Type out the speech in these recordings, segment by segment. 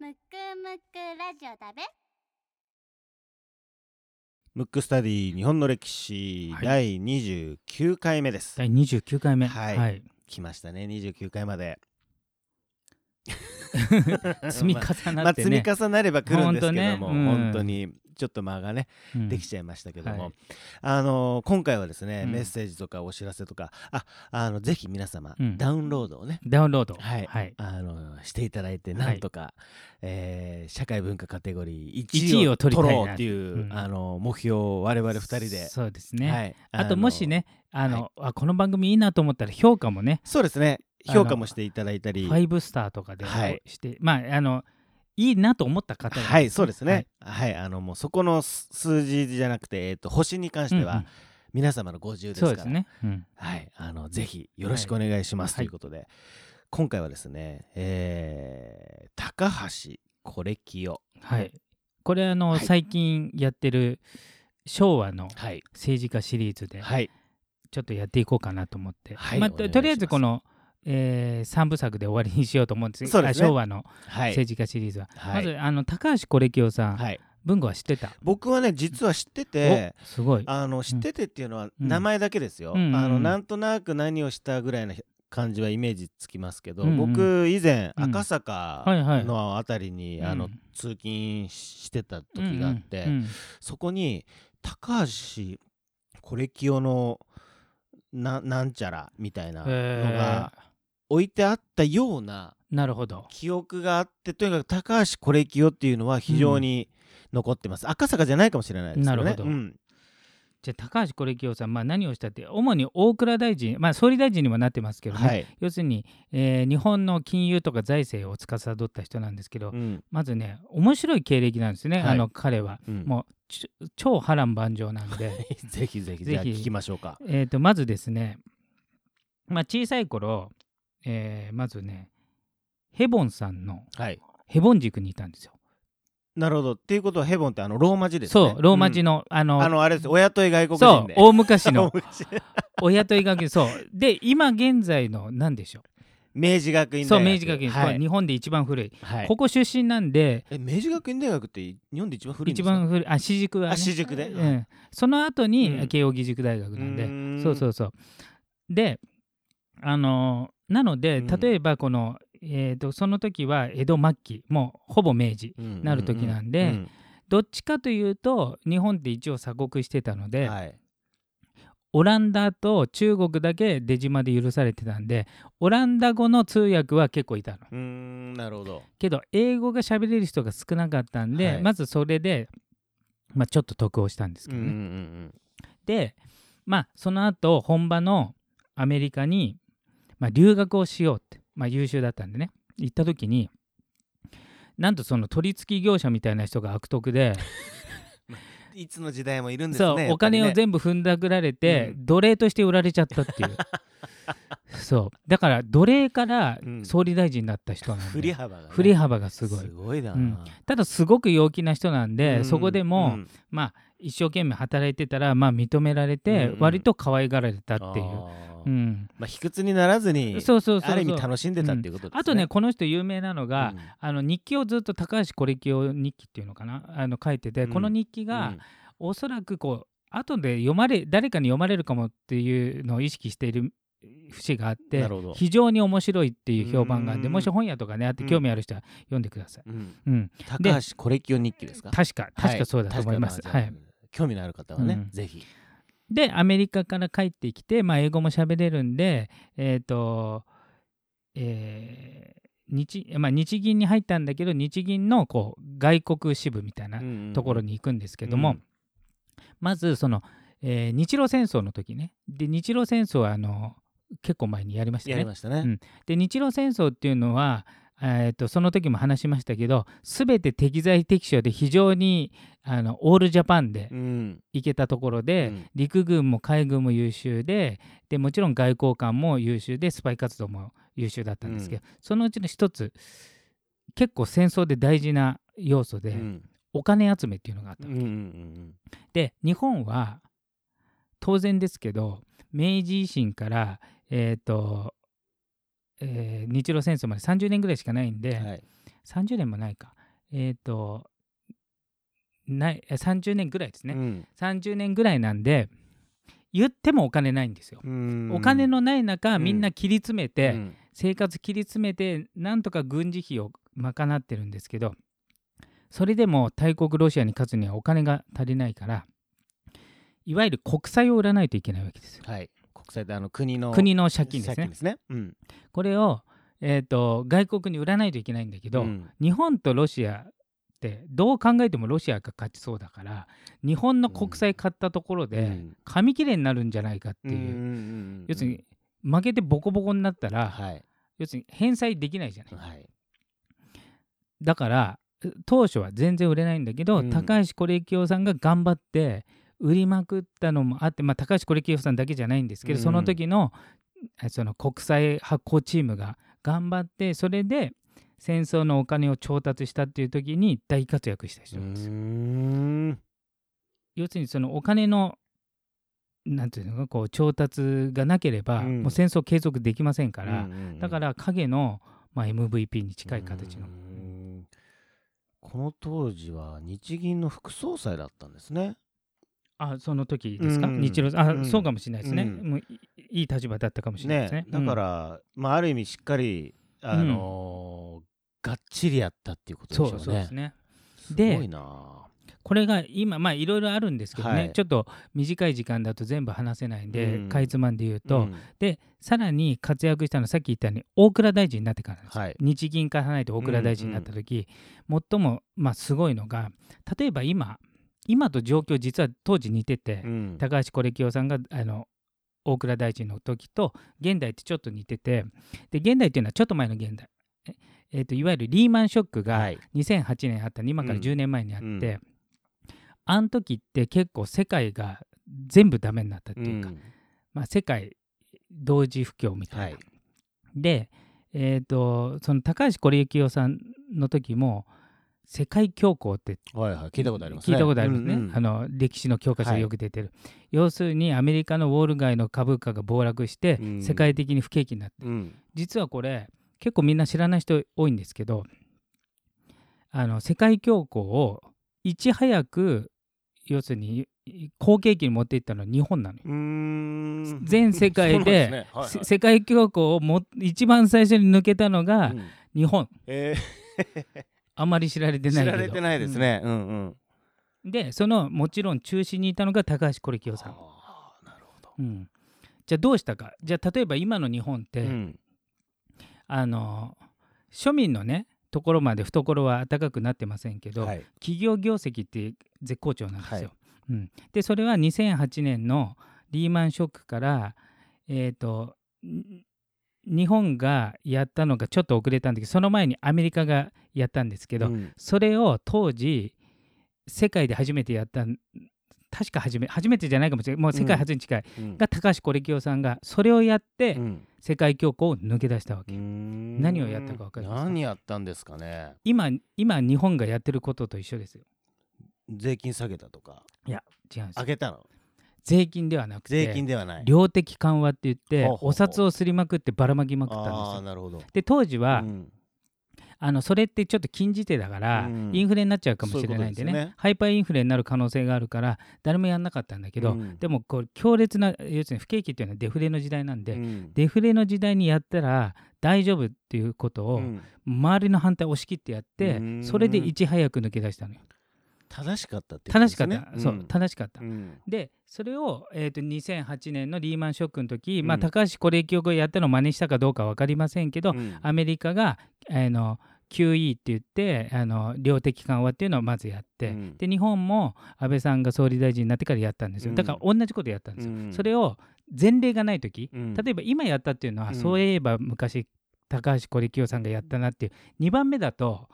むくむくラジオだべ。ムックスタディ日本の歴史、はい。第29回目です。第29回目。はい。来ましたね。29回まで 積み重まあなってね、積み重なれば来るんですけどもね。うん。本当にちょっと間がねうん。できちゃいましたけども、はい。あのー今回はですね、うん。メッセージとかお知らせとかああのぜひ皆様、うん。ダウンロードをねダウンロード。はい、はい。あのしていただいてはい。なんとか、えー社会文化カテゴリー1 1位を取ろうっていう、うん。あの目標を我々2人で、そうですね、はい、あとのもしねあの、あこの番組いいなと思ったら評価もね。そうですね評価もしていただいたり。5スターとかではい。して、まああのいいなと思った方がはいそうですね。はい、あのもうそこの数数字じゃなくて、えー、と星に関しては、うんうん。皆様の50ですから。そうですね、うん。はい、あのぜひよろしくお願いします、はい。ということで、今回はですね、えー高橋コレキオ、はい。これあの、はい。最近やってる昭和のはい、政治家シリーズではい、ちょっとやっていこうかなと思って、はいまあととりあえずこの、え3部作で終わりにしようと思うんです。そうですね。あ昭和のはい、政治家シリーズは、はい。まずあの高橋コレキオさん、はい、文吾は知ってた？僕はね実は知ってておすごい。あの知っててっていうのはうん。名前だけですよ、うんうんうん。あのなんとなく何をしたぐらいの感じはイメージつきますけど、うんうん。僕以前うん。赤坂はいはい。のあたりに、あのうん通勤してた時があって、うんうんそこに高橋コレキオのななんちゃらみたいなのへが置いてあったようなーなるほど。記憶があってとにかく高橋コレキオっていうのは非常に残ってます、赤坂じゃないかもしれないですね。なるほど。うん。じゃあ高橋コレキオさん、まあ、何をしたって主に大蔵大臣、まあ、総理大臣にもなってますけどね、はい、要するに、えー日本の金融とか財政を司った人なんですけど、うん。まずね面白い経歴なんですね、はい。あの彼は。うん。もう超波乱万丈なんで。ぜひぜひぜひ。聞きましょうか。えーとまずですね、まあ、小さい頃、えーまずねヘボンさんのはい。ヘボン塾にいたんですよ。なるほど。っていうことはヘボンってあのローマ字ですね。そうローマ字の、の、あのあのあれです親とい外国そう人で大昔の 大昔親と医学院そう。で今現在の何でしょ明治学う院大学。そう明治学院、はい。日本で一番古い、はい。ここ出身なんでえ明治学院大学って日本で一番古い一番古い。あ私塾は、ね、あ私塾で。うん、その後に、うん。慶應義塾大学なんで。うーん。そうそうそう。であのーなのでうん。例えばこの、えー、とその時は江戸末期もうほぼ明治うん。なる時なんでうんどっちかというと日本って一応鎖国してたのうんで、はい。オランダと中国だけ出島で許されてたんでオランダ語の通訳は結構いたの。うーんなるほど。けど英語が喋れる人が少なかったんで、はい。まずそれで、まあ、ちょっと得をしたんですけどね、うんうんうん。でまあその後本場のアメリカに、まあ、留学をしようって、まあ、優秀だったんでね。行った時になんとその取り付き業者みたいな人が悪徳で、いつの時代もいるんですそう、ね。お金を部全部踏んだくられて、うん。奴隷として売られちゃったっていう。そう。だから奴隷からうん。総理大臣になった人なんで、振り幅がね。振り幅がすごい。すごいな。うん。ただすごく陽気な人なんで、うん。そこでも、うん。まあ一生懸命働いてたらまあ認められて、うん。うん割と可愛がられたっていう、うん、まあ卑屈にならずにそうそうそうある意味楽しんでたっていうことですね。あとねこの人有名なのが、うん。あの日記をずっと高橋コレキオ日記っていうのかな？あの書いてて、うん。この日記が、うん。おそらくこう後で読まれ誰かに読まれるかもっていうのを意識している節があって非常に面白いっていう評判があってうん。もし本屋とかねあって興味ある人は読んでください。うん。うん、高橋コレキオ日記ですか？確か確かそうだと思います。はい。まあじゃあ興味のある方はね、うん。ぜひでアメリカから帰ってきて、まあ、英語も喋れるんでえっ、とえー日まあ、日銀に入ったんだけど日銀のこう外国支部みたいなところに行くんですけども、うん。まずその、えー日露戦争の時ね。で日露戦争はあの結構前にやりましたね。やりましたね、うん。で日露戦争っていうのは、えー、とその時も話しましたけど全て適材適所で非常にあのオールジャパンでうん。行けたところで、うん。陸軍も海軍も優秀ででもちろん外交官も優秀でスパイ活動も優秀だったんですけど、そのうちの一つ結構戦争で大事な要素で、うん。お金集めっていうのがあったの、うんうんうんで日本は当然ですけど明治維新からえっ、と、えー日露戦争まで30年ぐらいしかないんで、はい。30年もないか。えっ、とないえ30年ぐらいですね、うん。30年ぐらいなんで言ってもお金ないんですよ。うん。お金のない中、うん。みんな切り詰めて、うん。生活切り詰めてなんとか軍事費を賄ってるんですけどそれでも大国ロシアに勝つにはお金が足りないからいわゆる国債を売らないといけないわけですよ。はい国際であの国の国の借金ですね。ですね。うん。これを、えー、と外国に売らないといけないんだけど、うん。日本とロシアってどう考えてもロシアが勝ちそうだから日本の国債買ったところでうん。紙切れになるんじゃないかっていう、うん要するに負けてボコボコになったら、はい。要するに返済できないじゃない。はい。だから当初は全然売れないんだけど、うん。高橋是清さんが頑張って売りまくったのもあって、まあ、高橋是清さんだけじゃないんですけど、うん。その時のえその国際発行チームが頑張ってそれで戦争のお金を調達したっていう時に大活躍した人なんですよ。ん。要するにそのお金のなんていうのかこう調達がなければ、うん。もう戦争継続できませんから、らだから影の、まあ、MVP に近い形の。この当時は日銀の副総裁だったんですねあその時ですか、うん。日露あ、うん。そうかもしれないですね、うん。もういいい立場だったかもしれないですね。ねだから、まあある意味しっかりあのーがっちりやったっていうことうんでしょうね。そうですね。すでごいな。これが今まあいろいろあるんですけどね、はい。ちょっと短い時間だと全部話せないんで、うん。かいつまんで言うと、うん。でさらに活躍したのはさっき言ったように大蔵大臣になってからですよ、はい。日銀から離れて大蔵大臣になった時、最もまあすごいのが例えば今今と状況実は当時似てて、うん。高橋是清さんがあの大蔵大臣の時と現代ってちょっと似ててで現代っていうのはちょっと前の現代。ええーといわゆるリーマンショックがはい。2008年あった今からうん。10年前にあって、うん。あの時って結構世界が全部ダメになったっていうか、うん。まあ、世界同時不況みたいな。はい。で、えー、とその高橋是清さんの時も世界恐慌ってはいはい。聞いたことありますね。聞いたことありますね、うんうん。あの歴史の教科書でよく出てる、要するにアメリカのウォール街の株価が暴落してうん。世界的に不景気になって、うん。実はこれ結構みんな知らない人多いんですけどあの世界恐慌をいち早く要するに好景気に持っていったのは日本なのよ。うーん。全世界ですね。はいはい。せ世界恐慌をも一番最初に抜けたのがうん。日本、えあんまり知られてーない知られてないですね。うんうん。うんでそのもちろん中心にいたのが高橋是清さん、あーなるほど。うん。じゃあどうしたか。じゃあ例えば今の日本って、うん。あの庶民のねところまで懐は暖かくなってませんけど、はい。企業業績って絶好調なんですよ。はい。うん、でそれは2008年のリーマンショックから、えー、とん日本がやったのがちょっと遅れたんだけどその前にアメリカがやったんですけど、うん。それを当時世界で初めてやったん確か初め初めてじゃないかもしれない。もう世界初に近い、うん。が高橋是清さんがそれをやってうん。世界恐慌を抜け出したわけ。何何をやったか分かります？か何やったんですかね。今今日本がやってることと一緒ですよ。税金下げたとか。いや違うんですよ。上げたの？税金ではなくて税金ではない。量的緩和って言ってお札をすりまくってばらまきまくったんですよ。なるほど。で当時は、うん。あのそれってちょっと禁じ手だから、うん。インフレになっちゃうかもしれないんでねハイパーインフレになる可能性があるから誰もやんなかったんだけど、うん。でもこう強烈な要するに不景気っていうのはデフレの時代なんで、うん。デフレの時代にやったら大丈夫っていうことを、うん。周りの反対を押し切ってやって、うん。それでいち早く抜け出したのよ。正しかったって正しかった、そう正しかった、うん。でそれを、えー、と2008年のリーマンショックの時、まあ、うん高橋是幸がやったのを真似したかどうか分かりませんけど、うん。アメリカが、あの QE って言ってあの量的緩和っていうのをまずやって、うん。で日本も安倍さんが総理大臣になってからやったんですよ、うん。だから同じことやったんですよ、うん。それを前例がない時、うん。例えば今やったっていうのは、うん。そういえば昔高橋是幸さんがやったなっていう2番目だと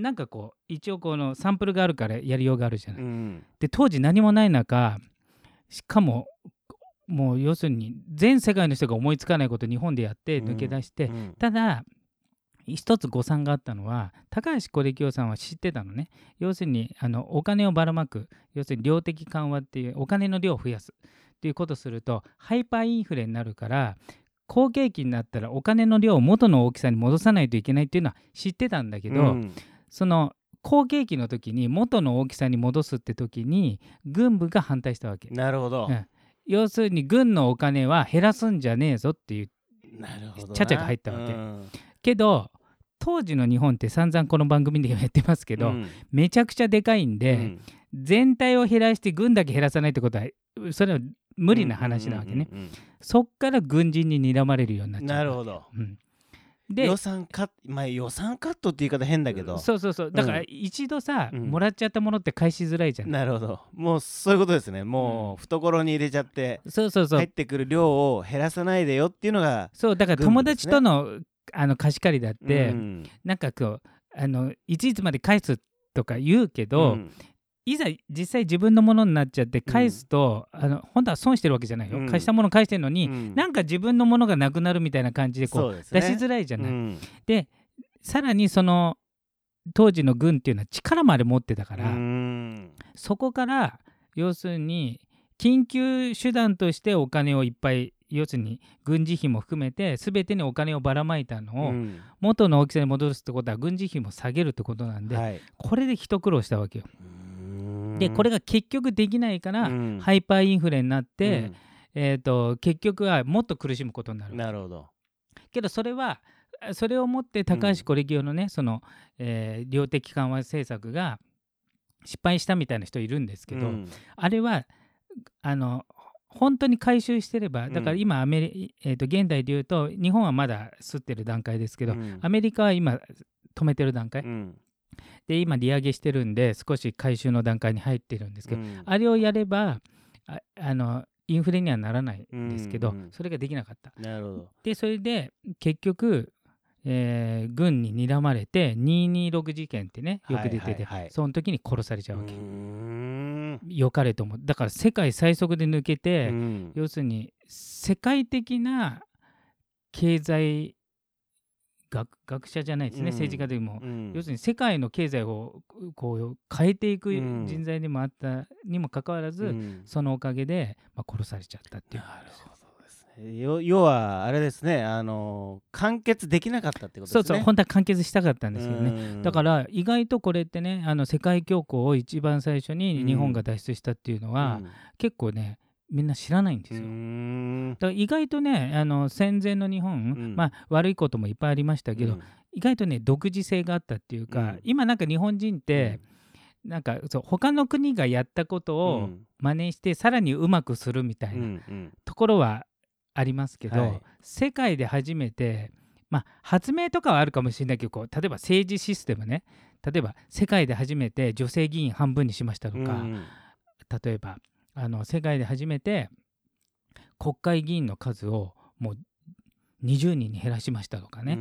なんかこう一応このサンプルがあるからやりようがあるじゃない。うん。で当時何もない中しかももう要するに全世界の人が思いつかないことを日本でやって抜け出して、うん。ただ一つ誤算があったのは高橋是幸さんは知ってたのね。要するにあのお金をばらまく要するに量的緩和っていうお金の量を増やす。っていうことをするとハイパーインフレになるから好景気になったらお金の量を元の大きさに戻さないといけないっていうのは知ってたんだけど、うんその好景気の時に元の大きさに戻すって時に軍部が反対したわけ。なるほど。うん。要するに軍のお金は減らすんじゃねえぞっていうちゃちゃが入ったわけ。うん。けど当時の日本って散々この番組でやってますけど、うん。めちゃくちゃでかいんで、うん。全体を減らして軍だけ減らさないってことはそれは無理な話なわけね、そっから軍人に睨まれるようになっうんちゃうなるほど。うん、で予算カットまあ予算カットって言い方変だけど。そうそうそう。だからうん一度さ、うん。もらっちゃったものって返しづらいじゃん、なるほど。もうそういうことですね。もう懐に入れちゃってそうそうそう。入ってくる量を減らさないでよっていうのがそうだから軍友達とのあの貸し借りだって、うん。なんかこうあのいついつまで返すとか言うけど、うんいざ実際自分のものになっちゃって返すと、あの本当は損してるわけじゃないよ、うん。貸したもの返してるのに、うん。なんか自分のものがなくなるみたいな感じでこそうね。出しづらいじゃない。うん。でさらにその当時の軍っていうのは力まで持ってたから、うん。そこから要するに緊急手段としてお金をいっぱい要するに軍事費も含めて全てにお金をばらまいたのをうん。元の大きさに戻すってことは軍事費も下げるってことなんで、はい。これで一苦労したわけよ。でこれが結局できないから、うん。ハイパーインフレになって、うん。えー、と結局はもっと苦しむことになる。なるほど。けどそれはそれをもって高橋是幸のね、その、えー量的緩和政策が失敗したみたいな人いるんですけど、うん。あれはあの本当に回収してればだから今アメリ、えー、と現代で言うと日本はまだ吸ってる段階ですけど、うん。アメリカは今止めてる段階、うんで今利上げしてるんで少し回収の段階に入ってるんですけど、うん。あれをやればああのインフレにはならないんですけど、うんうんそれができなかった。なるほど。でそれで結局、えー軍に睨まれて226事件ってねよく出てて、その時に殺されちゃうわけ。うーん。良かれともだから世界最速で抜けて、うん。要するに世界的な経済学学者じゃないですね、うん。政治家でも、うん。要するに世界の経済をこう変えていくうん。人材でもあったにもかかわらず、うん。そのおかげで、まあ、殺されちゃったっていう。なるほどですね。よ要はあれですねあの完結できなかったってことですね。そうそう本当は完結したかったんですけどね、ねだから意外とこれってねあの世界恐慌を一番最初に日本が脱出したっていうのは、結構ねみんな知らないんですよ。ん。だから意外とねあの戦前の日本、ん。まあ悪いこともいっぱいありましたけど、意外とね独自性があったっていうか、うん。今なんか日本人って、なんかそう他の国がやったことを真似してさらにうまくするみたいなところはありますけど、はい。世界で初めてまあ発明とかはあるかもしれないけどこう例えば政治システムね。例えば世界で初めて女性議員半分にしましたとか、例えばあの世界で初めて国会議員の数をもう20人に減らしましたとかね、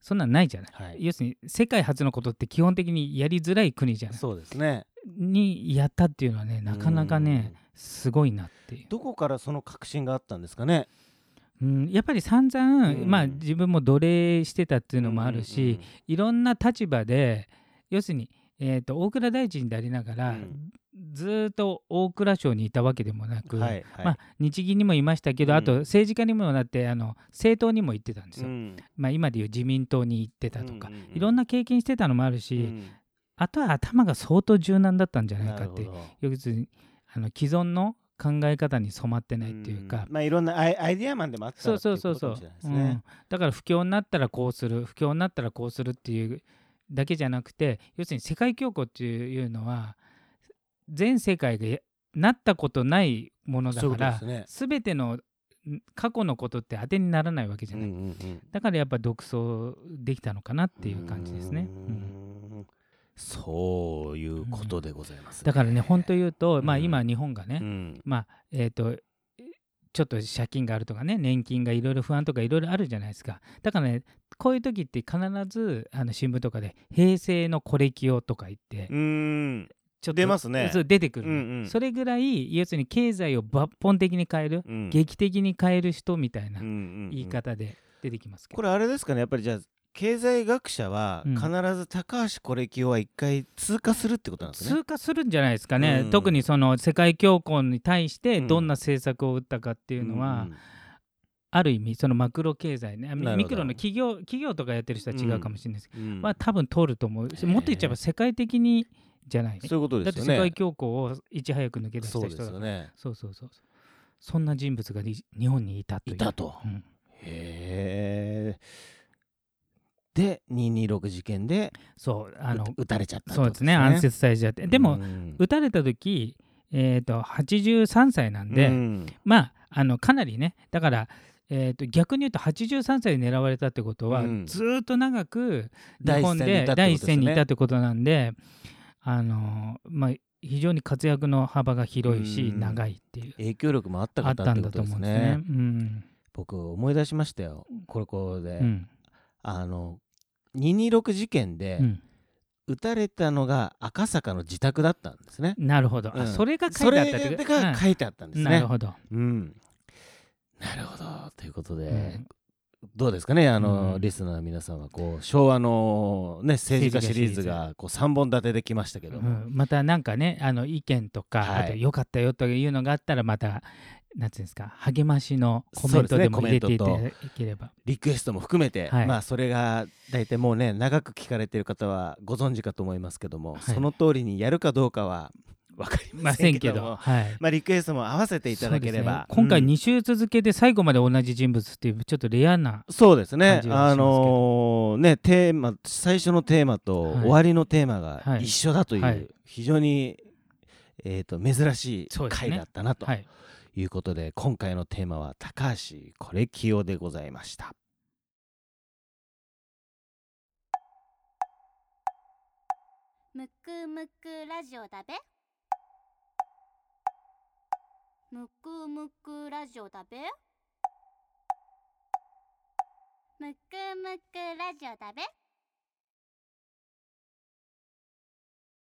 そんなんないじゃない。はい。要するに世界初のことって基本的にやりづらい国じゃない。そうですね。にやったっていうのはねなかなかねすごいなっていう。どこからその確信があったんですかね？うん、やっぱり散々、うん。まあ自分も奴隷してたっていうのもあるし、いろんな立場で要するに、えー、と大蔵大臣でありながら、うん。ずーっと大蔵省にいたわけでもなく、はいはい。まあ、日銀にもいましたけど、うん。あと政治家にもなってあの政党にも行ってたんですよ。うん。まあ、今でいう自民党に行ってたとか、うんうんうん。いろんな経験してたのもあるし、うん。あとは頭が相当柔軟だったんじゃないかって要するにあの既存の考え方に染まってないっていうか、ん。まあいろんなアイアイディアマンでもあったそうそうそうそう。ねうん、だから不況になったらこうする不況になったらこうするっていうだけじゃなくて要するに世界恐慌っていうのは全世界がなったことないものだからね。全てのん過去のことって当てにならないわけじゃない、うんうんうん。だからやっぱ独走できたのかなっていう感じですね。ううん。ん。そういうことでございます、だからね本当言うと、まあ、うん今日本がね、うん。まあえっ、とちょっと借金があるとかね年金がいろいろ不安とかいろいろあるじゃないですか。だからねこういう時って必ずあの新聞とかで「平成のコレキオ」とか言ってうん。ちょっと出ますね。そう出てくるの、うんうん。それぐらい要するに経済を抜本的に変える、うん。劇的に変える人みたいなうんうんうん。言い方で出てきますけど、これあれですかねやっぱりじゃあ経済学者はうん。必ず高橋コレキオは一回通過するってことなんですね。通過するんじゃないですかね、うん。特にその世界恐慌に対してうん。どんな政策を打ったかっていうのは、ある意味そのマクロ経済ね。ミクロの企業企業とかやってる人は違うかもしれないです。けど、うん。うん。まあ多分通ると思う。しもっと言っちゃえば世界的にじゃない。そういうことだって世。界恐慌をいち早く抜け出したそうで人だからすよね。そうそうそうそう。そんな人物がり日本にいたといたと。うん。へえ。で226事件でそうあのう撃たれちゃったってそうですね暗殺されちゃって。でも、うん。撃たれた時えー、と83歳なんで、うん。まああのかなりねだから、えー、と逆に言うと83歳で狙われたってことは、うん。ずーっと長く日本で第一線にいたってことなんであのまあ非常に活躍の幅が広いし、うん。長いっていう。影響力もあったあったんだとですね。思うんですね。。うん。僕思い出しましたよ。これこうん。あの226事件でうん。撃たれたのが赤坂の自宅だったんですね。なるほど、あうん。それが書そいてあったってれことが書いてあったんですね。うんなるほど、うん。なるほど。ということで、うん。どうですかね、あの、うん。リスナーの皆さんはこう昭和の、ね、政治家シリーズがこう3本立てできましたけどまたなんかねあの意見とか、はい。あと良かったよというのがあったらまたなんていうんですか励ましのコメントでも入れていただコメンければ、リクエストも含めて、はい。まあそれが大体もうね長く聞かれている方はご存知かと思いますけども、はい。その通りにやるかどうかは分かりまませんけど、も、はい、まあ、リクエストも合わせていただければ、ね。今回うん。2週続けて最後まで同じ人物っていうちょっとレアな、そうですね。あのーねテーマ最初のテーマとはい。終わりのテーマがはい。一緒だという、はい。非常に、えー、と珍しい回だったなと。はい、いうことで今回のテーマは高橋コレキオでございました。むくむくラジオだべ。むくむくラジオだべ。むくむくラジオだべ。